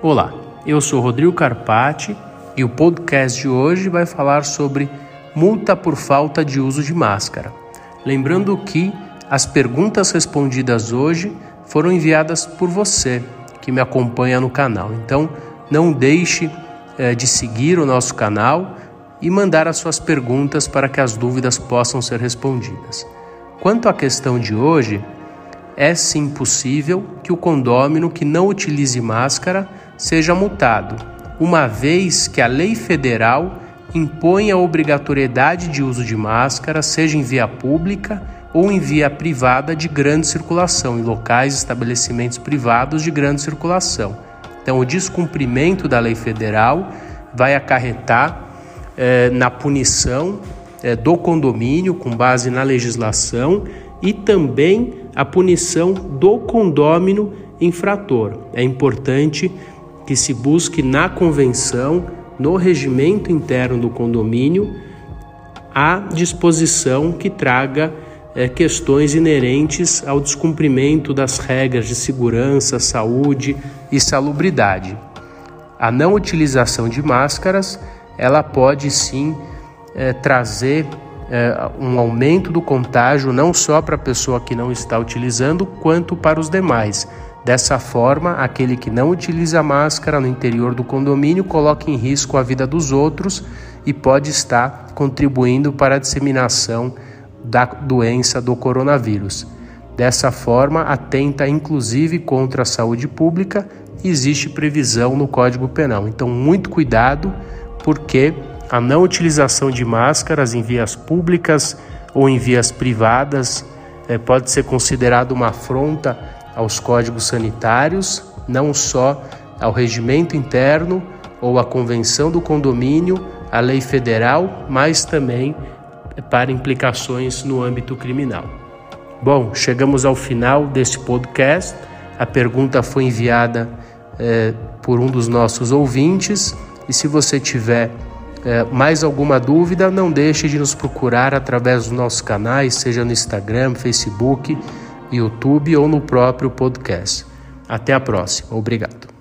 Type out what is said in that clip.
Olá, eu sou Rodrigo Carpati e o podcast de hoje vai falar sobre multa por falta de uso de máscara. Lembrando que as perguntas respondidas hoje foram enviadas por você que me acompanha no canal. Então, não deixe eh, de seguir o nosso canal e mandar as suas perguntas para que as dúvidas possam ser respondidas. Quanto à questão de hoje, é sim possível que o condômino que não utilize máscara seja multado, uma vez que a lei federal impõe a obrigatoriedade de uso de máscara, seja em via pública ou em via privada de grande circulação, em locais estabelecimentos privados de grande circulação. Então, o descumprimento da lei federal vai acarretar eh, na punição eh, do condomínio, com base na legislação, e também a punição do condômino infrator. É importante que se busque na convenção, no regimento interno do condomínio, a disposição que traga é, questões inerentes ao descumprimento das regras de segurança, saúde e salubridade. A não utilização de máscaras, ela pode sim é, trazer é, um aumento do contágio não só para a pessoa que não está utilizando, quanto para os demais Dessa forma, aquele que não utiliza máscara no interior do condomínio coloca em risco a vida dos outros e pode estar contribuindo para a disseminação da doença do coronavírus. Dessa forma, atenta inclusive contra a saúde pública existe previsão no Código Penal. Então, muito cuidado, porque a não utilização de máscaras em vias públicas ou em vias privadas eh, pode ser considerado uma afronta aos códigos sanitários, não só ao regimento interno ou à convenção do condomínio, à lei federal, mas também para implicações no âmbito criminal. Bom, chegamos ao final deste podcast. A pergunta foi enviada é, por um dos nossos ouvintes e se você tiver é, mais alguma dúvida, não deixe de nos procurar através dos nossos canais, seja no Instagram, Facebook YouTube ou no próprio podcast. Até a próxima. Obrigado.